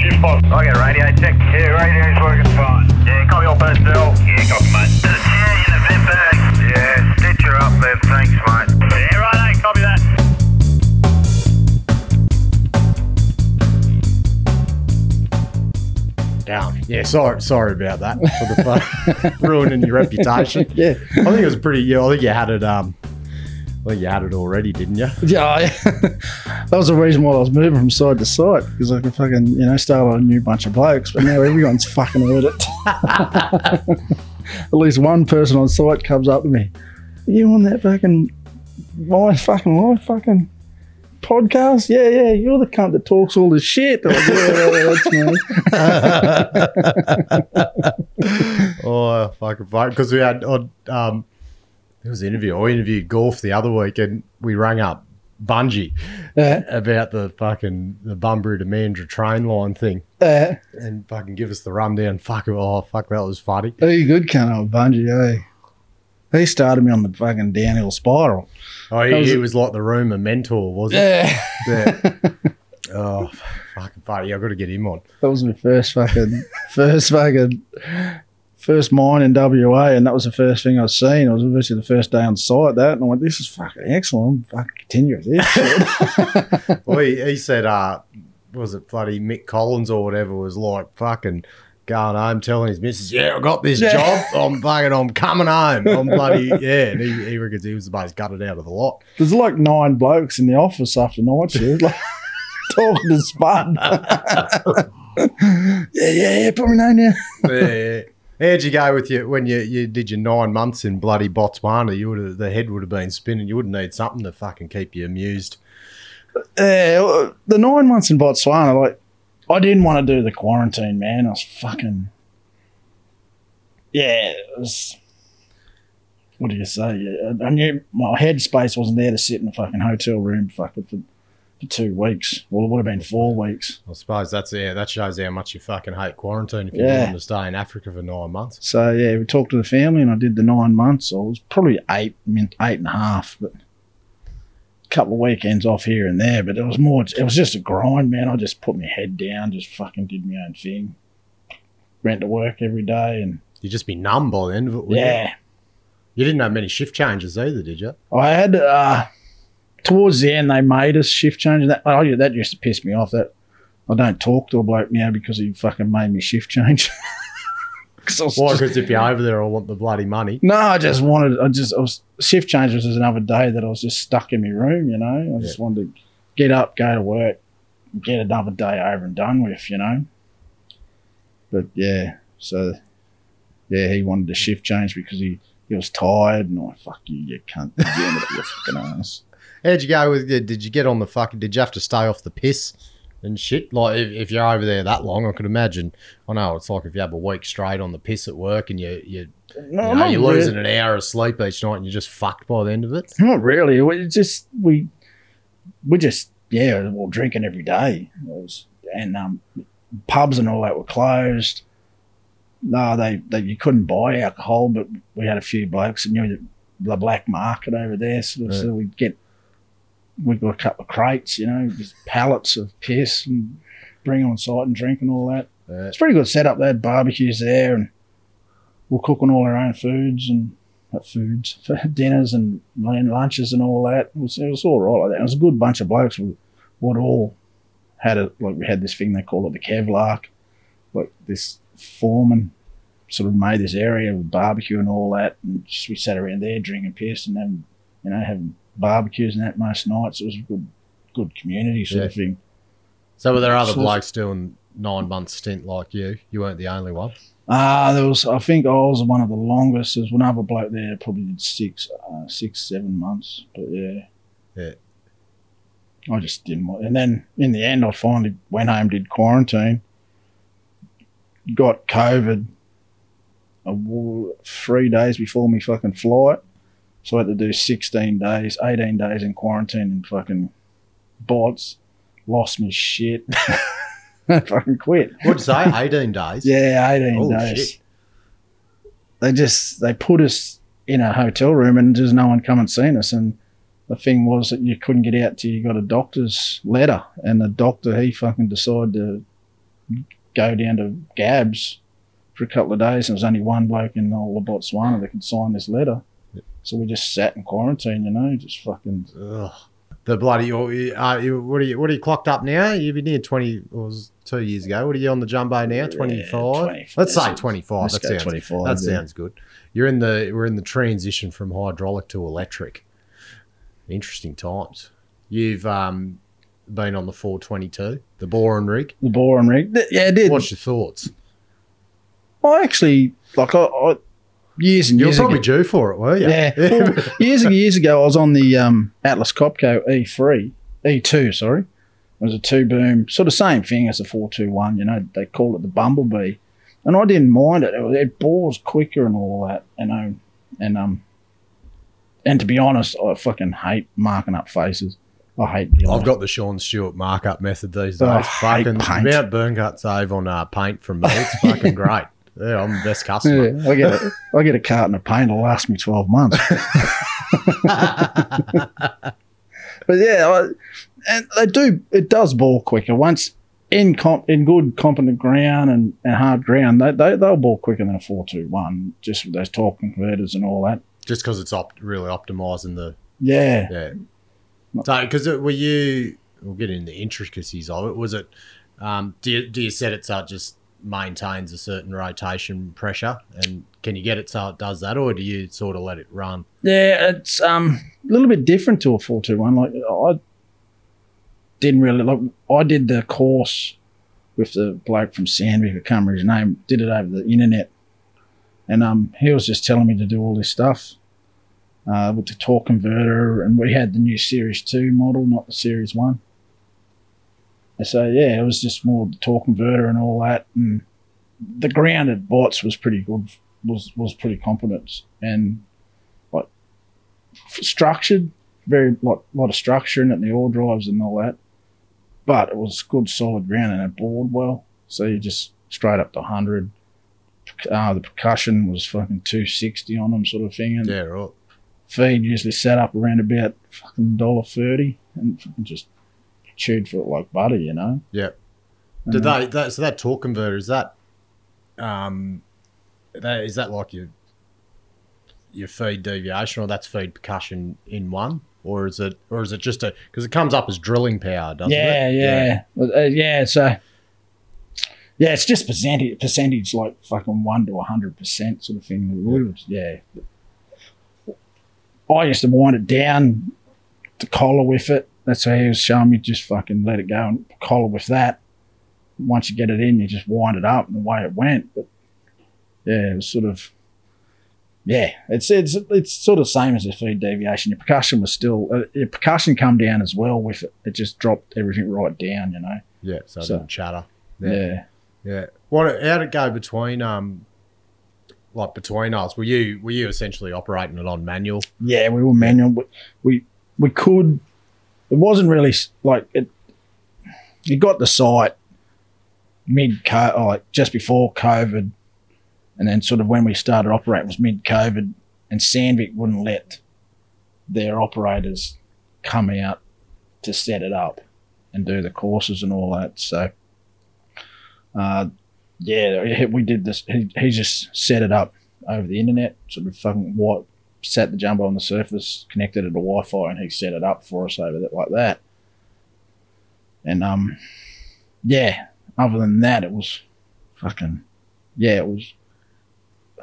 shift box. I get radio check. Yeah, radio's working fine. Yeah, copy all personnel. Yeah, copy, mate. There's a chair in the vent bag. Yeah, stitch her up there. Thanks, mate. Yeah, right, I copy that. Down. Yeah, sorry, sorry about that for the fun, ruining your reputation. Yeah. I think it was pretty. Yeah, I think you had it. Um, Think you had it already, didn't you? Yeah, I- that was the reason why I was moving from side to side because I could fucking you know start a new bunch of blokes, but now everyone's fucking heard it. At least one person on site comes up to me. You on that fucking my fucking my fucking podcast? Yeah, yeah. You're the cunt that talks all this shit. Like, yeah, me. Oh, fucking fuck. Because we had on, um, it was an interview. I interviewed Golf the other week and we rang up Bungie Uh, about the fucking the Bunbury to Mandurah train line thing uh, and fucking give us the rundown. Fuck, it, oh, fuck, that was funny. he good kind of Bungie, eh? He started me on the fucking downhill spiral. Oh, he, was- he was like the rumor mentor, was it? Yeah. Yeah. oh, fucking funny. I've got to get him on. That was my first fucking first fucking first mine in WA, and that was the first thing I was seen. It was obviously the first day on site. That, and I went, "This is fucking excellent. I'm fucking continue with this." shit." Well, he, he said, uh, was it bloody Mick Collins or whatever was like fucking going home telling his missus, yeah, I got this Yeah. job. I'm fucking, I'm coming home. I'm bloody, yeah. And he, he reckons he was the most gutted out of the lot. There's like nine blokes in the office after night shift, like talking to Spud. yeah, yeah, yeah. Put me name down. yeah. How'd you go with you when you, you did your nine months in bloody Botswana? You would the head would have been spinning. You would need something to fucking keep you amused. Well, the nine months in Botswana, like, I didn't want to do the quarantine, man. I was fucking. Yeah, it was. What do you say? I knew my headspace wasn't there to sit in a fucking hotel room fucking two weeks. Well, it would have been four weeks. I suppose that's, yeah, that shows how much you fucking hate quarantine if Yeah. willing to stay in Africa for nine months. So, yeah, we talked to the family and I did the nine months. I was probably eight, I mean, eight and a half, but a couple of weekends off here and there. But it was more, it was just a grind, man. I just put my head down, just fucking did my own thing. Went to work every day and You'd just be numb by the end of it. wouldn't you? yeah. You didn't have many shift changes either, did you? I had uh, towards the end they made us shift change. and That oh yeah, that used to piss me off. That I don't talk to a bloke now because he fucking made me shift change. 'Cause Why? Because if you're over there, I want the bloody money. no, I just wanted. I just I was shift change was another day that I was just stuck in my room. You know, I just wanted to get up, go to work, get another day over and done with. You know. But yeah, so yeah, he wanted to shift change because he. He was tired, and I fuck you, you cunt. You ended up your fucking ass. How'd you go with? Did you get on the fucking? Did you have to stay off the piss and shit? Like if, if you're over there that long, I could imagine. I know it's like if you have a week straight on the piss at work and you you. No, you know, you're really. losing an hour of sleep each night and you're just fucked by the end of it. Not really. We just we we just yeah, well drinking every day. It was, and um, pubs and all that were closed. No, they, they you couldn't buy alcohol, but we had a few blokes and knew the, the black market over there. So, Right. so we'd get we got a couple of crates, you know, just pallets of piss and bring on site and drink and all that. Uh, It's pretty good setup. They had barbecues there, and we're cooking all our own foods and foods, for dinners and lunches and all that. It was, it was all right like that. It was a good bunch of blokes. We would all had a like we had this thing they call it the Kevlark, like this foreman sort of made this area with barbecue and all that, and just we sat around there drinking piss and having you know having barbecues and that most nights. It was a good good community sort of thing. so were there other So- blokes doing nine month stint like you? You weren't the only one. Ah, there was. I think I was one of the longest. There's one other bloke there probably did six, uh, six, seven months. But yeah, Yeah. I just didn't want. And then in the end, I finally went home, did quarantine, got COVID. Three days before my fucking flight, so I had to do 16 days, 18 days in quarantine and fucking bots. Lost me shit. fucking quit. What'd you say? Eighteen days. Yeah, 18 Holy days. shit. They just they put us in a hotel room and there's no one come and seen us. And the thing was that you couldn't get out till you got a doctor's letter. And the doctor he fucking decided to go down to Gabs for a couple of days, and there was only one bloke in all the of Botswana that could sign this letter. So we just sat in quarantine, you know, just fucking. Ugh. The bloody, you- uh, you, what are you? What are you clocked up now? You've been near twenty. Was two years ago. What are you on the jumbo now? Twenty five. 20 Let's say twenty five. That sounds. 25. That yeah. sounds good. You're in the. We're in the transition from hydraulic to electric. Interesting times. You've um, been on the four twenty two, the boring rig. The boring rig. Yeah, it did. What's your thoughts? I actually, like, I, I years and years probably ago. due for it, were you? Yeah. Well, years and years ago, I was on the um, Atlas Copco E3, E2, sorry. It was a two boom, sort of same thing as the 421, you know, they call it the Bumblebee. And I didn't mind it. It, was- it bores quicker and all that, you know. And, um, and to be honest, I fucking hate marking up faces. I hate dealing I've got the Sean Stewart markup method these Oh, I days. hate fucking paint. about burn cut save on uh, paint from me. It's fucking great. Yeah, I'm the best customer. Yeah, I get a, I get a carton of paint. It'll last me twelve months. But yeah, I, and they do. It does ball quicker once in comp, in good competent ground and, and hard ground. They, they they'll ball quicker than a four two one. Just with those torque converters and all that. Just because it's op- really optimizing the Yeah, yeah. So, because were you? We'll get into the intricacies of it. Was it? Um, do you do you set it so it just maintains a certain rotation pressure, and can you get it so it does that, or do you sort of let it run? yeah. It's um a little bit different to a four two one. Like I didn't really like. I did the course with the bloke from Sandvik. I can't remember his name. Did it over the internet, and um he was just telling me to do all this stuff. uh, with the torque converter, and we had the new Series 2 model, not the Series 1. And so, yeah, it was just more the torque converter and all that. And the ground at bots was pretty good, was was pretty competent and like f- structured, very lot, lot of structure in it, the ore drives and all that. But it was good solid ground and it bored well. So you just straight up to 100. Uh, the percussion was fucking 260 on them, sort of thing. And Yeah, right. feed usually set up around about fucking dollar thirty and just chewed for it like butter, you know. Yeah. Did then- they? That, so that torque converter is that? Um, that is that like your your feed deviation, or that's feed percussion in one, or is it, or is it just a? Because it comes up as drilling power, doesn't yeah, it? yeah, Well, uh, yeah. So yeah, it's just percentage, percentage like fucking one to hundred percent sort of thing. Would- Yeah. I used to wind it down to collar with it. That's how he was showing me. Just fucking let it go and collar with that. Once you get it in, you just wind it up and away it went. But yeah, it was sort of yeah, it's it's it's sort of same as the feed deviation. Your percussion was still uh, your percussion come down as well with it. It just dropped everything right down, you know. Yeah, so, it So- didn't chatter. Yeah. Yeah. Yeah. What? How'd it go between um, like between us? Were you were you essentially operating it on manual? Yeah, we were manual. We we, we could. It wasn't really like it. You got the site mid co like just before COVID, and then sort of when we started operating was mid COVID, and Sandvik wouldn't let their operators come out to set it up and do the courses and all that. So, uh, yeah, we did this. He, he just set it up over the internet, sort of fucking what sat the jumbo on the surface, connected it to Wi-Fi, and he set it up for us over that like that. And um, yeah. Other than that, it was fucking yeah. It was.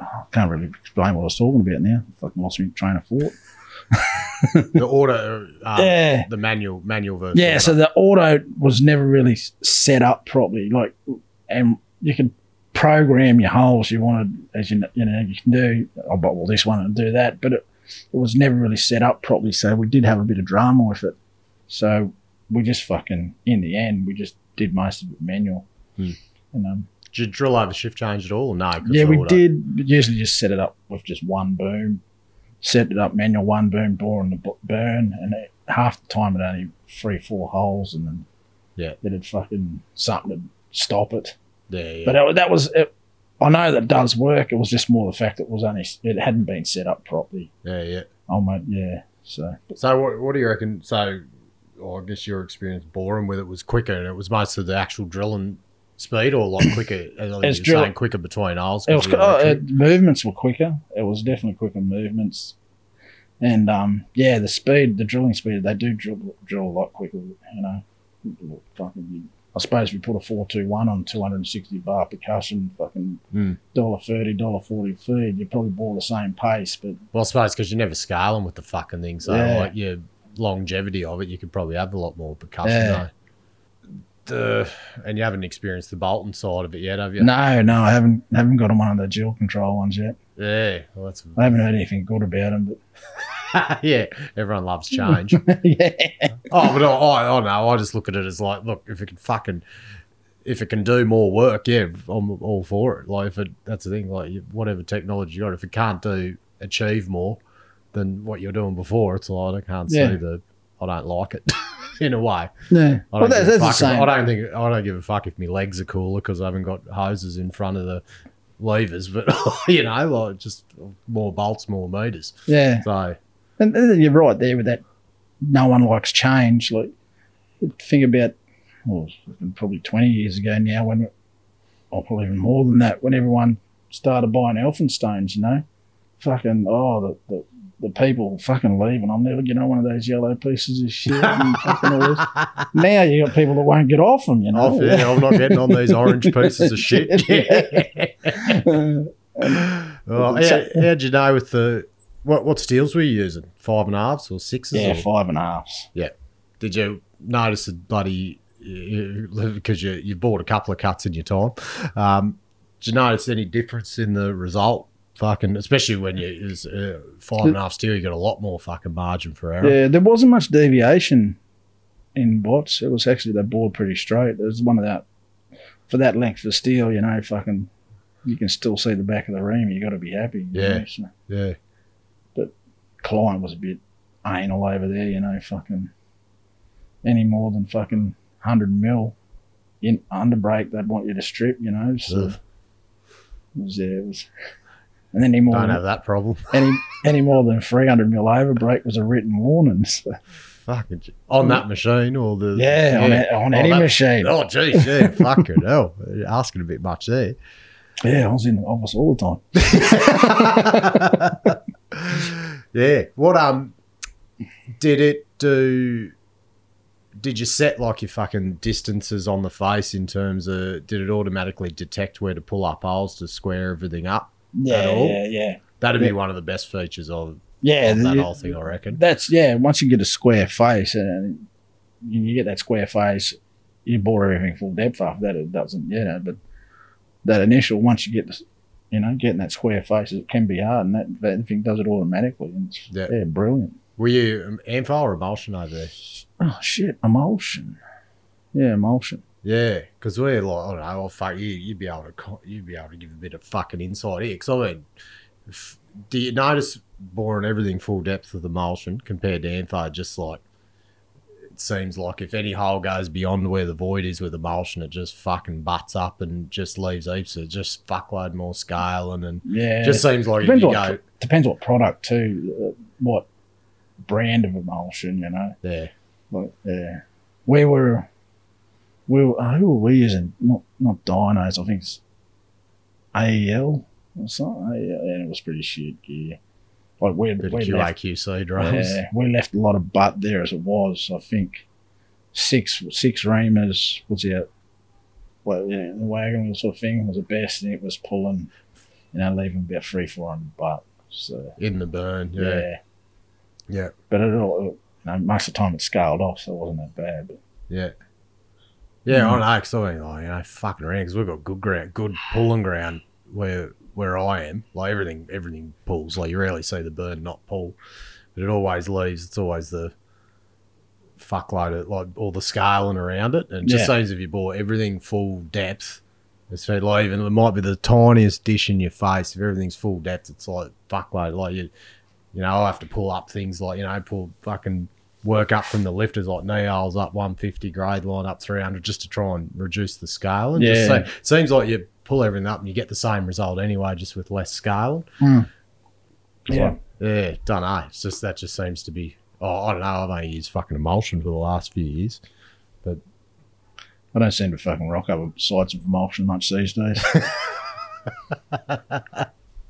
I can't really explain what I was talking about now. I Fucking lost me train of thought. The auto, uh, Yeah. the manual manual version. Yeah, so the auto was never really set up properly. Like, and you could program your holes you wanted, as you kn- you know you can do. I bought well this one and do that, but it, it was never really set up properly. So we did have a bit of drama with it. So we just fucking in the end we just did most of it manual. Hmm. And um, Did you drill over shift change at all? No. yeah, we did but usually just set it up with just one boom, set it up manual one boom, bore and the burn, and it, half the time it only three four holes, and then Yeah. it'd fucking something to stop it. Yeah, yeah. But it, that was it, I know that does work. It was just more the fact it was only it hadn't been set up properly. yeah, yeah. Oh my, yeah. So So what, what do you reckon? So, well, I guess your experience boring with it was quicker, and it was mostly the actual drilling speed or a lot quicker? It's you're drill- saying quicker between holes. It was 'cause of the uh, it, movements were quicker. It was definitely quicker movements, and um, yeah, the speed, the drilling speed, they do drill drill a lot quicker. You know, fucking. I suppose if you put a four two one on two hundred and sixty bar percussion, fucking Hmm. dollar thirty, dollar forty feed, you probably bore the same pace. But Well, I suppose because you're never scaling with the fucking thing, so Yeah. like your longevity of it, you could probably have a lot more percussion. Yeah. though. The and you haven't experienced the Bolton side of it yet, have you? no, no, I haven't haven't got on one of the dual control ones yet. Yeah, well, that's I haven't heard anything good about them. yeah. Everyone loves change. Yeah, oh, but I, I, know. I just look at it as like, look, if it can fucking, if it can do more work, yeah, I'm all for it. Like, if it, that's the thing. Like, whatever technology you got, if it can't do achieve more than what you're doing before, it's like I can't Yeah. see the. I don't like it in a way. no. I Well, don't, that, give a that's the if- same. I don't think I don't give a fuck if my legs are cooler because I haven't got hoses in front of the levers, but you know, like just more bolts, more meters. Yeah. So And, you're right there with that. No one likes change. Like, think about, well, probably 20 years ago now, when, or probably even more than that, when everyone started buying Elphinstones, you know, fucking, oh, the, the, the people fucking leaving. I'll never get on one of those yellow pieces of shit. And fucking all this. Now you got people that won't get off them, you know. oh, yeah, I'm not getting on these orange pieces of shit. well, how, how'd you know with the what what steels were you using? Five and a halves or sixes? yeah, or- five and a halves. Yeah. Did you notice a bloody because you you bought a couple of cuts in your time? Um, did you notice any difference in the result? Fucking, especially when you is uh, five and a half steel, you got a lot more fucking margin for error. Yeah, there wasn't much deviation in watts. It was actually they bored pretty straight. It was one of that for that length of steel, you know, fucking you can still see the back of the ream. You got to be happy. Yeah. know, so Yeah, client was a bit anal over there, you know, fucking any more than fucking hundred mil in under break, they'd want you to strip, you know. So Ugh. it was, yeah, it was. And any more don't than, have that problem. any any more than three hundred mil over break was a written warning. So. Fucking on that machine or the Yeah, on, a- on Oh, any that- machine. Oh, geez, yeah, fucking hell, You're asking a bit much there. Yeah, I was in the office all the time. yeah. What um did it do did you set like your fucking distances on the face in terms of did it automatically detect where to pull up holes to square everything up? Yeah, all? yeah, yeah. That'd Yeah. be one of the best features of, Yeah, of that the- whole thing, I reckon. that's yeah. Once you get a square face and you you get that square face, you bore everything full depth after that. It doesn't, you know. But that initial, once you get this, you know, getting that square face, it can be hard, and that that thing does it automatically. And it's, Yeah. yeah. brilliant. Were you ANFO or emulsion over there? Oh shit, emulsion. Yeah, emulsion. Yeah, because we're like, I don't know, well, fuck you, you'd be able to, you'd be able to give a bit of fucking insight here. Because I mean, f- do you notice boring everything full depth with emulsion compared to ANFO? Just like it seems like if any hole goes beyond where the void is with emulsion, it just fucking butts up and just leaves heaps of just fuckload more scaling and Yeah, just seems like if depends you what go, depends what product too, uh, what brand of emulsion, you know. yeah, Like, yeah. We were, we were, uh, who were we using? Not, not Dynos, I think it's AEL or something. And it was pretty shit gear. Like, we, bit we, left, QAQC drums. yeah, we left a lot of butt there as it was. I think six, six reamers was out. Well, yeah, the wagon sort of thing was the best, and it was pulling, you know, leaving about three, four hundred butt. So, in the burn. yeah. Yeah, yeah, But it all, you know, most of the time it scaled off, so it wasn't that bad. But yeah. Yeah, Mm. I know. Because I mean, like, you know, fucking around because we've got good ground, good pulling ground where where I am. Like everything, everything pulls. Like you rarely see the burn not pull, but it always leaves. It's always the fuckload of like all the scaling around it, and it just Yeah. seems if you bought everything full depth. It's like even it might be the tiniest dish in your face. If everything's full depth, it's like fuckload. Like you, you know, I have to pull up things like you know, pull fucking work up from the lifters like knee holes up 150 grade line up 300 just to try and reduce the scale and just Yeah. say, seems like you pull everything up and you get the same result anyway just with less scaling hmm. yeah, yeah don't know it's just that just seems to be oh i don't know i've only used fucking emulsion for the last few years but I don't seem to fucking rock up beside some emulsion much these days.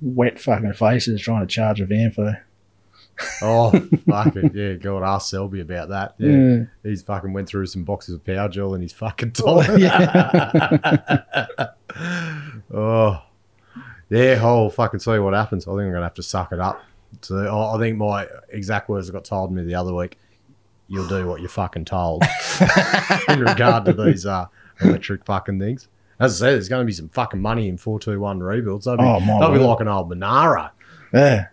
Wet fucking faces trying to charge a van for. Oh, fuck it. Yeah, God, ask Selby about that. Yeah. Yeah. He's fucking went through some boxes of power gel and he's fucking told. oh, yeah. I'll fucking see what happens. I think I'm gonna have to suck it up. So I I think my exact words I got told me the other week. You'll do what you're fucking told in regard to these uh, electric fucking things. As I said, there's going to be some fucking money in four two one rebuilds. They'll be, Oh, my they'll be like an old Monaro. Yeah.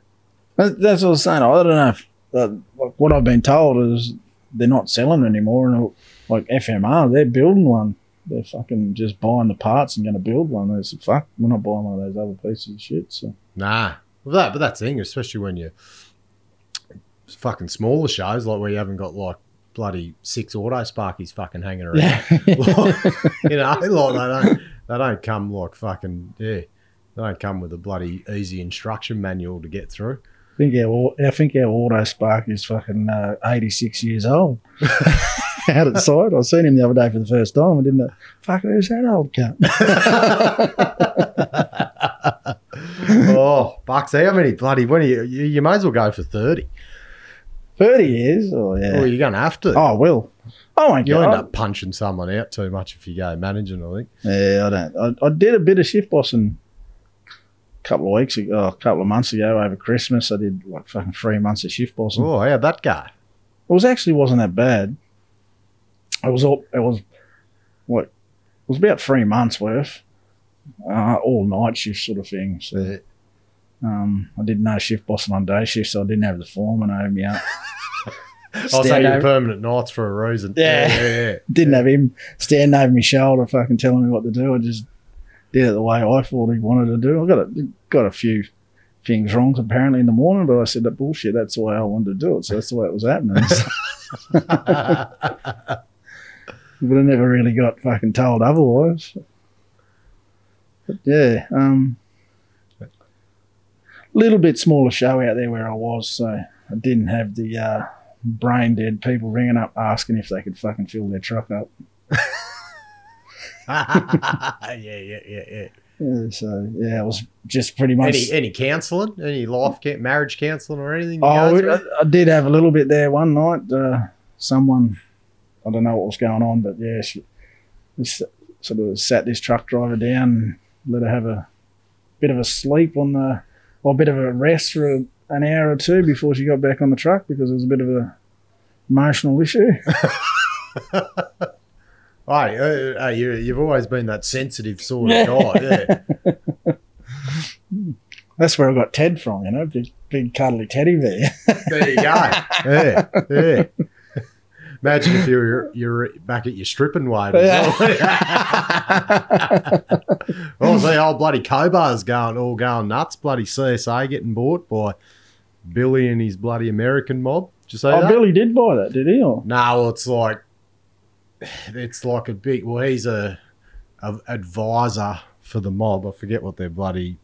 That- That's what I was saying. I don't know if uh, like what I've been told is they're not selling anymore. And like FMR, they're building one. They're fucking just buying the parts and going to build one. They said, fuck, we're not buying one of those other pieces of shit. So, Nah, well, that but that's the thing, especially when you're fucking smaller shows like where you haven't got like bloody six auto sparkies fucking hanging around. yeah. you know, like they don't they don't come like fucking yeah. They don't come with a bloody easy instruction manual to get through. I think our, I think our auto spark is fucking uh, 86 years old. Out at side. I seen him the other day for the first time. I didn't know, fuck, who's that old cunt? oh, bucks! How many bloody? When you, you you may as well go for thirty. 30 years? Oh, yeah. Well, you're gonna have to. Oh, I will. I won't You'll end up punching someone out too much if you go managing. I think. Yeah, I don't. I, I did a bit of shift bossing couple of weeks ago, oh, a couple of months ago over Christmas. I did like fucking three months of shift bossing. Oh, how'd that guy. It was actually wasn't that bad. It was all. It was what? It was about three months worth, uh, all night shift sort of thing. So um, I did no shift bossing on day shift, so I didn't have the foreman over me up. I'll say over- permanent nights for a reason. Yeah. yeah, yeah. didn't have him standing over my shoulder, fucking telling me what to do. I just did it the way I thought he wanted to do. I got a, got a few things wrong apparently in the morning, but I said that bullshit. That's the way I wanted to do it, so that's the way it was happening. but I never really got fucking told otherwise. But yeah, um, little bit smaller show out there where I was, so I didn't have the uh, brain dead people ringing up asking if they could fucking fill their truck up. yeah, yeah, yeah, yeah. Yeah, so yeah, it was just pretty much. Any any counselling, any life, marriage counselling, or anything? Oh, I, I did have a little bit there one night. Uh, someone, I don't know what was going on, but yeah, she, s- sort of sat this truck driver down, let her have a bit of a sleep on the, or a bit of a rest for a, an hour or two before she got back on the truck because it was a bit of a emotional issue. Hey, uh, uh, you, you've always been that sensitive sort of guy. Yeah. That's where I got Ted from, you know, big, big cuddly teddy bear. There you go. Yeah, yeah. Imagine if you were you're back at your stripping weight. as well. oh, see, old bloody Cobar's going all going nuts. Bloody CSA getting bought by Billy and his bloody American mob. Did you say oh, that? Billy did buy that, did he? Or? No, it's like it's like a big. Well, he's a, a advisor for the mob. I forget what their bloody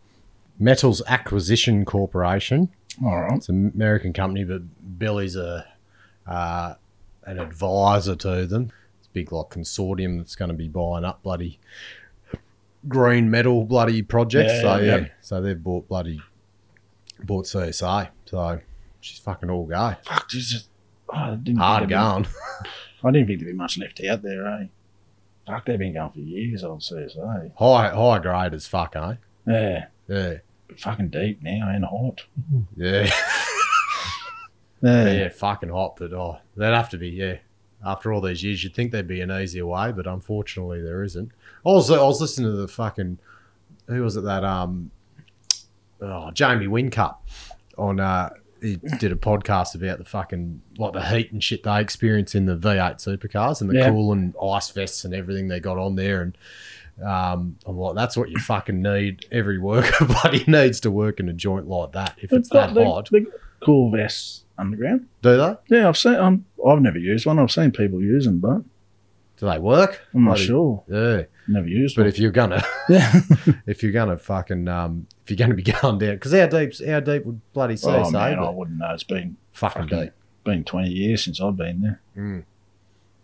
Metals Acquisition Corporation. All right. It's an American company, but Billy's a uh, an advisor to them. It's a big like consortium that's going to be buying up bloody green metal bloody projects. Yeah, so yeah, yeah, so they've bought bloody bought CSA. So she's fucking all go. Fuck, Jesus. Oh, Hard going. I didn't think there'd be much left out there, eh? Fuck, they've been going for years on CSA. High high grade as fuck, eh? Yeah. Yeah. But fucking deep now and hot. Yeah. Yeah. yeah, fucking hot, but oh, that'd have to be, yeah. After all these years, you'd think there'd be an easier way, but unfortunately there isn't. Also, I was listening to the fucking who was it that um oh Jamie Whincup on uh he did a podcast about the fucking like the heat and shit they experience in the V8 supercars and the Yeah. and ice vests and everything they got on there and um, I'm like, that's what you fucking need. Every worker bloody needs to work in a joint like that. If it's that the, hot, the cool vests underground. do they? Yeah, I've seen. Um, I've never used one. I've seen people use them, but Do they work? I'm not Bloody- sure. Yeah, Never used but one. if you're gonna, yeah. if you're gonna fucking, um, if you're gonna be going down, because how deep, how deep would bloody say oh say man, I wouldn't know. It's been fucking fucking deep. been 20 years since I've been there. Mm.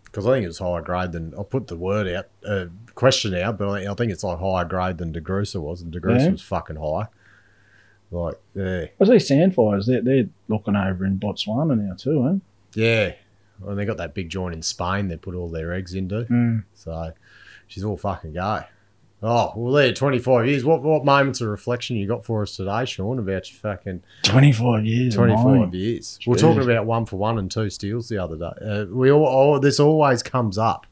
because I think it's higher grade than I'll put the word out, uh, question out, but I, I think it's like higher grade than DeGrussa was, and DeGrussa Yeah. was fucking high. Like, yeah, What's these Sandfires? They're, they're looking over in Botswana now too, eh? yeah. Well, they got that big joint in Spain. They put all their eggs into. Mm. So she's all fucking go. Oh, well, there, 25 years. What what moments of reflection you got for us today, Sean, about your fucking 25 years. 25 mining. years? We We're talking about one for one and two steals the other day. Uh, we all, oh, This always comes up.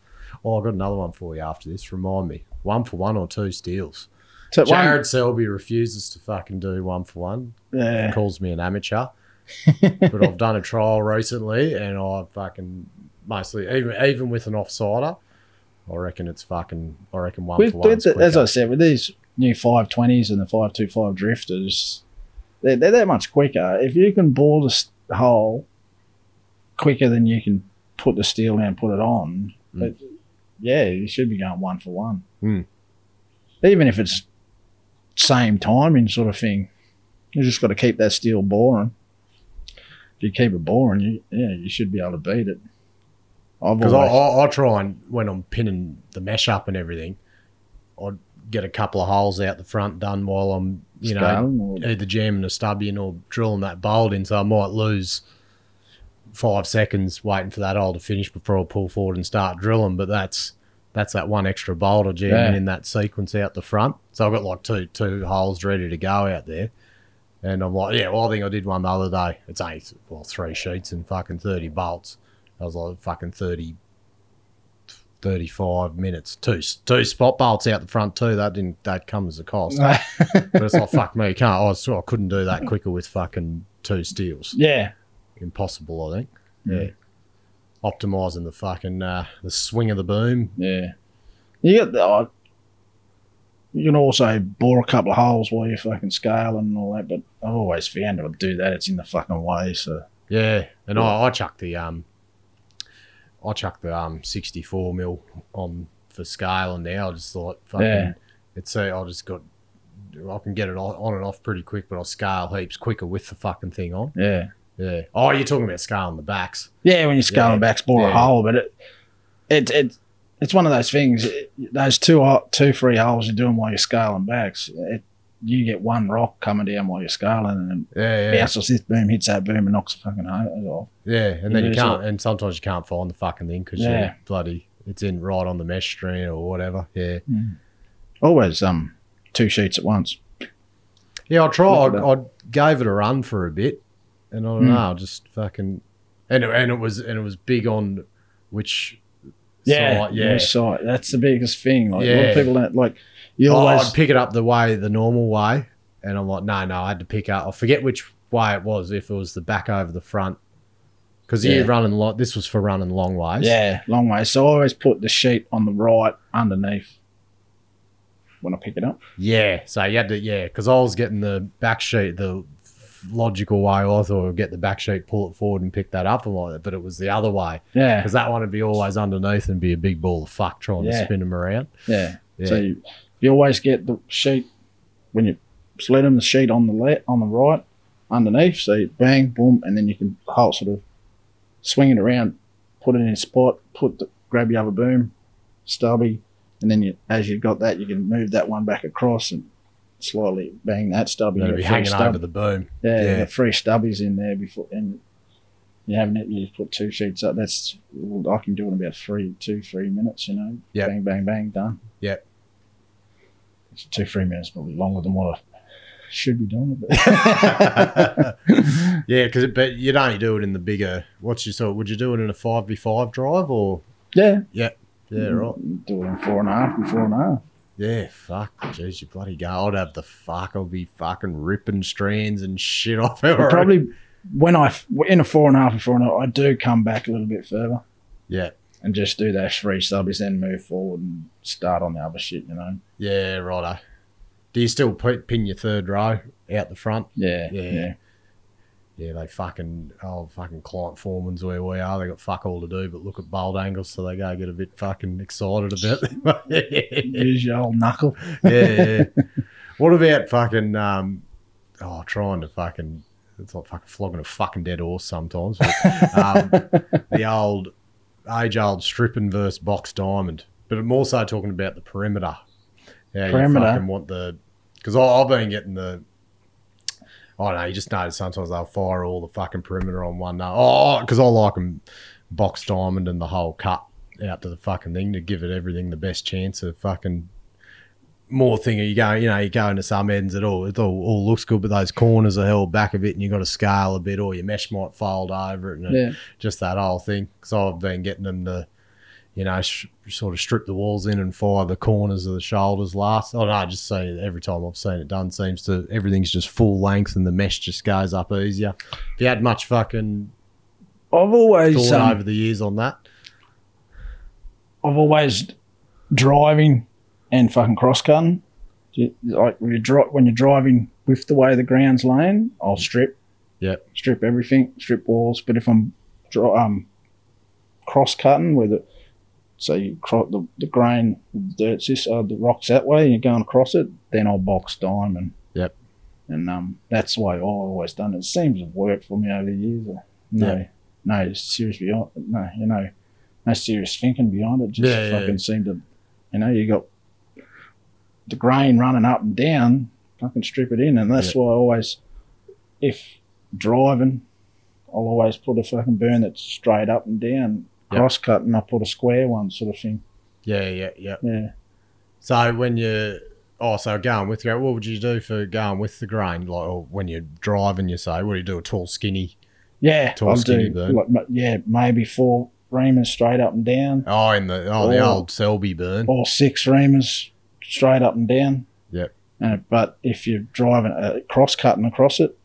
Oh, I've got another one for you after this. Remind me. One for one or two steals. So one- Jared Selby refuses to fucking do one for one. yeah. Calls me an amateur. But I've done a trial recently and I fucking mostly, even even with an offsider, I reckon it's fucking, I reckon one With, for one. as I said, with these new 520s and the 525 drifters, they're, they're that much quicker. If you can bore the hole quicker than you can put the steel down and put it on, Mm. but yeah, you should be going one for one. Mm. Even if it's same timing sort of thing, you just got to keep that steel boring. If you keep it boring, you yeah, you should be able to beat it. I've Because I, always, I, I try and when I'm pinning the mesh up and everything, I'd get a couple of holes out the front done while I'm, you know, or- either jamming a stubby in or drilling that bolt in. So I might lose five seconds waiting for that hole to finish before I pull forward and start drilling. But that's that's that one extra bolt I jam in Yeah. in that sequence out the front. So I've got like two two holes ready to go out there. And I'm like, yeah, well, I think I did one the other day. It's eight, well three sheets and fucking thirty bolts. I was like fucking 30, 35 minutes. Two two spot bolts out the front too. That didn't that come as a cost. But it's like fuck me, can't. I, was, I couldn't do that quicker with fucking two steels. yeah, Impossible, I think. Yeah. Optimizing the fucking uh, the swing of the boom. Yeah. You got the. Uh, you can also bore a couple of holes while you're fucking scaling and all that, but I've always found to do that. It's in the fucking way. So Yeah, and I, I chucked the um, I chucked the um sixty four mil on for scaling now. I just thought fucking Yeah. it's uh, I just got I can get it on, and off pretty quick, but I'll scale heaps quicker with the fucking thing on. yeah, Yeah. Oh, you're talking about scaling the backs. yeah. When you're scaling Yeah. back, bore a hole, but it, it, it, it's one of those things. It, those two, two, three holes you're doing while you're scaling backs, it, you get one rock coming down while you're scaling, and Yeah, yeah, bounces this boom, hits that boom, and knocks the fucking hose off. yeah. And then You can't, and sometimes you can't find the fucking thing because Yeah. bloody it's in right on the mesh string or whatever. Yeah. Always um two sheets at once. Yeah, I tried. I, I gave it a run for a bit, and I don't Hmm. know, I just fucking, and and it was and it was big on which, Yeah, side, yeah. side. That's the biggest thing. Like a lot Yeah. of people don't like. You Oh, always I'd pick it up the way the normal way, and I'm like, no, no, I had to pick up. I forget which way it was. If it was the back over the front, because Yeah. you're running long. This was for running long ways. Yeah, long ways. So I always put the sheet on the right underneath when I pick it up. yeah. So you had to, yeah, because I was getting the back sheet the logical way. I thought I'd get the back sheet, pull it forward, and pick that up and like that, but it was the other way. Yeah, because that one would be always underneath and be a big ball of fuck trying to spin them around. yeah. Yeah. So you, you always get the sheet when you slid them the sheet on the left on the right underneath. So you bang, boom, and then you can hold sort of swing it around, put it in a spot, put the, grab your other boom, stubby, and then you as you've got that, you can move that one back across and slightly bang that stubby. Be hanging stub. over the boom. Yeah, Yeah. the free stubbies in there before, and you haven't it. You put two sheets up. That's well, I can do it in about three, two, three minutes. You know, bang, bang, bang, done. It's two, three minutes, probably longer than what I should be doing. Yeah, because but you'd only do it in the bigger. What's your sort? Would you do it in a five v five drive or? Yeah. Yeah, Yeah, mm, right. Do it in four and a half, and four and a half. Yeah, fuck. Jeez, you bloody go. I'd have the fuck. I'd be fucking ripping strands and shit off. Probably when I in a four and a half and four and a half, I do come back a little bit further Yeah, and just do those three stubbies, then move forward and start on the other shit. You know. yeah, righto. Do you still pin your third row out the front? Yeah, Yeah. yeah. Yeah, they fucking oh fucking client foremans where we are. They got fuck all to do but look at bolt angles, so they go get a bit fucking excited about it. Use your old knuckle. yeah, yeah. What about fucking um oh trying to fucking it's like fucking flogging a fucking dead horse sometimes. But, um, the old age old stripping versus box diamond, but I'm also talking about the perimeter. Yeah, Perimeter. you fucking want the because I've been getting the. I don't know. You just notice sometimes they'll fire all the fucking perimeter on one. Oh, because I like them box diamond and the whole cut out to the fucking thing to give it everything the best chance of fucking more thing. You go, you know, you go into some ends at all. It all, all looks good, but those corners are held back a bit, and you've got to scale a bit, or your mesh might fold over it, and it- Yeah. just that whole thing. Because I've been getting them to, you know, sh- sort of strip the walls in and fire the corners of the shoulders last. Oh no, I just say every time I've seen it done, seems to everything's just full length and the mesh just goes up easier. Have you had much fucking I've always um, over the years on that? I've always driving and fucking cross cutting. Like when you're, dri- when you're driving with the way the ground's laying, I'll strip. Yeah. Strip everything, strip walls. But if I'm um, cross cutting with it, so you cro- the, the grain, the dirt's this, uh, the rocks that way, and you're going across it, then I'll box diamond. Yep. And um, that's the way I've always done it. It seems to have worked for me over the years. No, Yeah. no serious beyond, no, you know, no serious thinking behind it. Just Yeah, fucking yeah. seemed to, you know, you got the grain running up and down, fucking strip it in, and that's why I always, if driving, I'll always put a fucking burn that's straight up and down. Yep. Cross cut, and I put a square one, sort of thing. Yeah, yeah, yeah. Yeah. So when you oh, so going with what would you do for going with the grain? Like, or when you're driving, you say, what do you do? A tall, skinny? Yeah, Tall, I'll skinny do. burn. Like, yeah, maybe four reamers straight up and down, Oh, in the oh, the Oh. old Selby burn. or six reamers straight up and down. Yep. Uh, but if you're driving uh, cross cutting across it,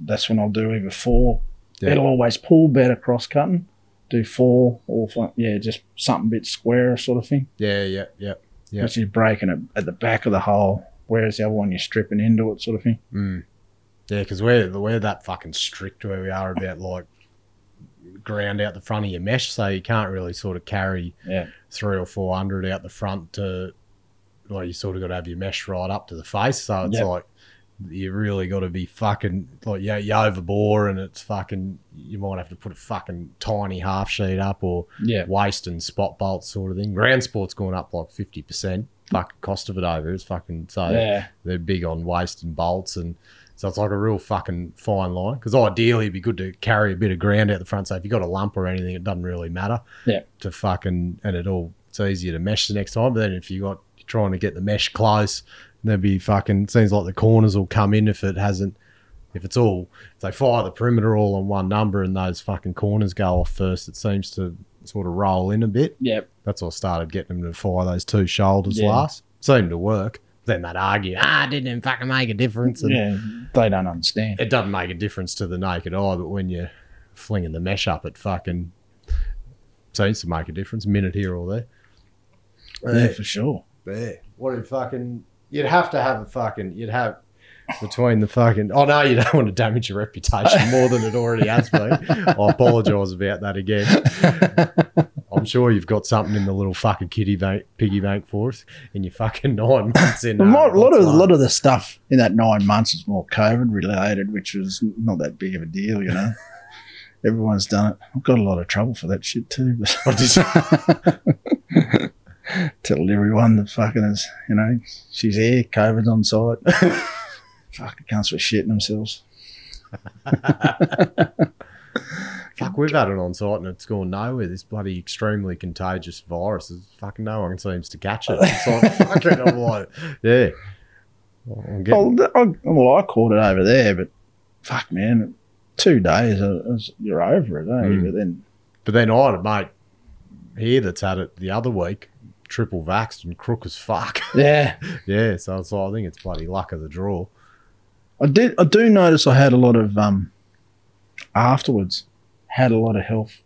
that's when I'll do either four. Yeah. It'll always pull better cross cutting. Do four or fi- yeah, just something a bit square sort of thing. Yeah, yeah, yeah. Yeah. Because you're breaking it at the back of the hole, whereas the other one you're stripping into it, sort of thing. Mm. Yeah, because we're we're that fucking strict where we are about like ground out the front of your mesh, so you can't really sort of carry Yeah. three or four hundred out the front to. Well, you sort of got to have your mesh right up to the face, so it's Yep. like you really got to be fucking like yeah, you overbore and it's fucking. You might have to put a fucking tiny half sheet up or Yeah. waste and spot bolts sort of thing. Ground sport's gone up like fifty percent. Fucking cost of it over. It's fucking so Yeah. they're big on waste and bolts and so it's like a real fucking fine line because ideally it'd be good to carry a bit of ground out the front so if you got a lump or anything it doesn't really matter Yeah. to fucking and it all it's easier to mesh the next time but then if you got you're trying to get the mesh close there'd be fucking seems like the corners will come in if it hasn't if it's all if they fire the perimeter all on one number and those fucking corners go off first it seems to sort of roll in a bit Yep. that's what started getting them to fire those two shoulders Yeah. last. Seemed to work. Then they'd argue, ah, it didn't even fucking make a difference. And Yeah. They don't understand. It doesn't make a difference to the naked eye, but when you're flinging the mesh up, it fucking seems to make a difference. A minute here or there. Yeah, for sure. Yeah. What if fucking. You'd have to have a fucking. You'd have. Between the fucking. Oh, no, you don't want to damage your reputation more than it already has been. I apologise about that again. I'm sure you've got something in the little fucking kitty bank, piggy bank for us in your fucking nine months in. A uh, lot, lot of a lot of the stuff in that nine months is more COVID related, which was not that big of a deal, you know. Everyone's done it. I've got a lot of trouble for that shit too. You- Tell everyone that fucking is, you know, she's here, COVID's on site. Fuck, the cunts were shitting themselves. Fuck, we've had it on site and it's gone nowhere. This bloody extremely contagious virus is fucking no one seems to catch it. It's like fucking, I'm like, yeah. I'm getting, Well, I, well, I caught it over there, but fuck, man, two days, uh, you're over it, eh? Mm. But then, but then I had a mate here that's had it the other week, triple vaxxed and crook as fuck. yeah, yeah, so like, I think it's bloody luck of the draw. I did. I do notice I had a lot of um afterwards. Had a lot of health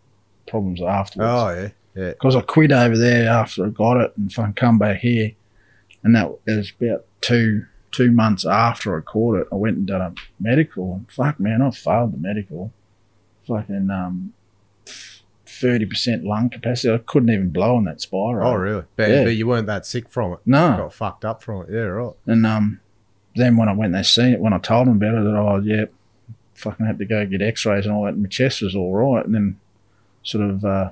problems afterwards. Oh, yeah. Yeah. because I quit over there after I got it and fucking come back here, and that was about two two months after I caught it. I went and done a medical, and fuck man, I failed the medical. Fucking um, thirty percent lung capacity. I couldn't even blow on that spiral. Oh, really? But, Yeah. but you weren't that sick from it. No, Got fucked up from it. Yeah, right. and um, then when I went, they seen it. When I told them about it, that oh yeah, fucking had to go get X-rays and all that. And my chest was all right, and then sort of uh,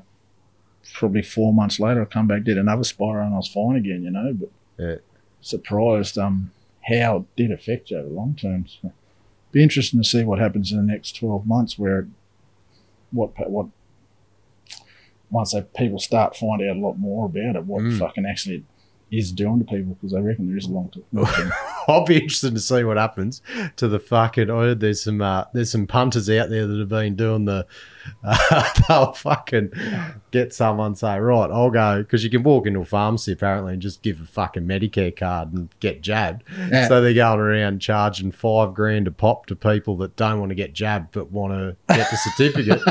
probably four months later, I come back, did another spiral, and I was fine again. You know, but Yeah. surprised um how it did affect you over long term. So, be interesting to see what happens in the next twelve months, where it, what what once they, people start finding out a lot more about it, what Mm. fucking actually is doing to people, because I reckon there is a long term. I'll be interested to see what happens to the fucking. I heard there's some uh, there's some punters out there that have been doing the. Uh, they'll fucking get someone say right, I'll go because you can walk into a pharmacy apparently and just give a fucking Medicare card and get jabbed. Yeah. So they're going around charging five grand a pop to people that don't want to get jabbed but want to get the certificate.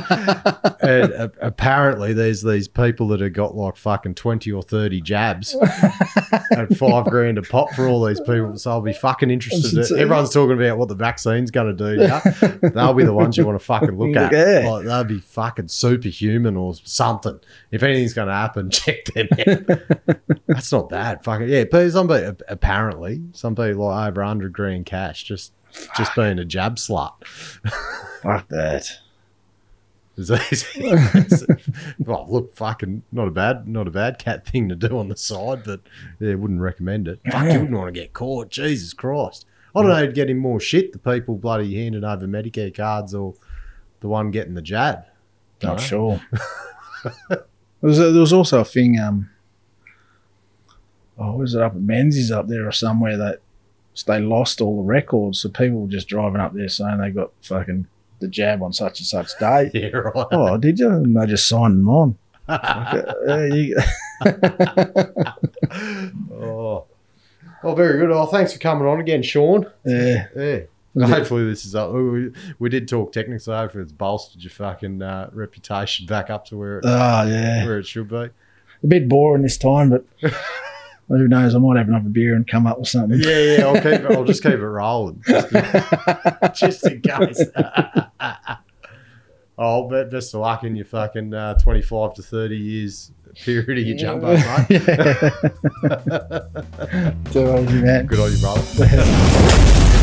and uh, apparently, there's these people that have got like fucking twenty or thirty jabs at five grand a pop for all these people. So I'll be fucking interested. Everyone's talking about what the vaccine's going to do. Yeah, they'll be the ones you want to fucking look at. Yeah. Like, be fucking superhuman or something. If anything's going to happen, check them out. That's not bad. Fucking yeah. But some people, apparently, some people like over hundred grand cash just just being a jab slut. Fuck that. Well, look, fucking not a bad, not a bad cat thing to do on the side, but yeah, wouldn't recommend it. Fuck, you wouldn't want to get caught. Jesus Christ! I don't know who'd get him more shit: the people bloody handing over Medicare cards or the one getting the jab. Not Dunno. sure. there, was a, there was also a thing. Um, oh, was it up at Menzies up there or somewhere that they lost all the records, so people were just driving up there saying they got fucking the jab on such and such day. Yeah, right. oh, did you? And they just signed them on. Uh, you- oh. oh, very good. Oh, thanks for coming on again, Sean. yeah, Yeah. Hopefully this is up. We, we did talk technical, so hopefully it's bolstered your fucking uh, reputation back up to where it, oh yeah. where it should be. A bit boring this time, but who knows? I might have another beer and come up with something. Yeah, yeah. I'll keep. It, I'll just keep it rolling, just in, just in case. oh, but best of luck in your fucking uh, twenty-five to thirty years period of your jumbo, mate. yeah. Too you, man. Good on you, brother.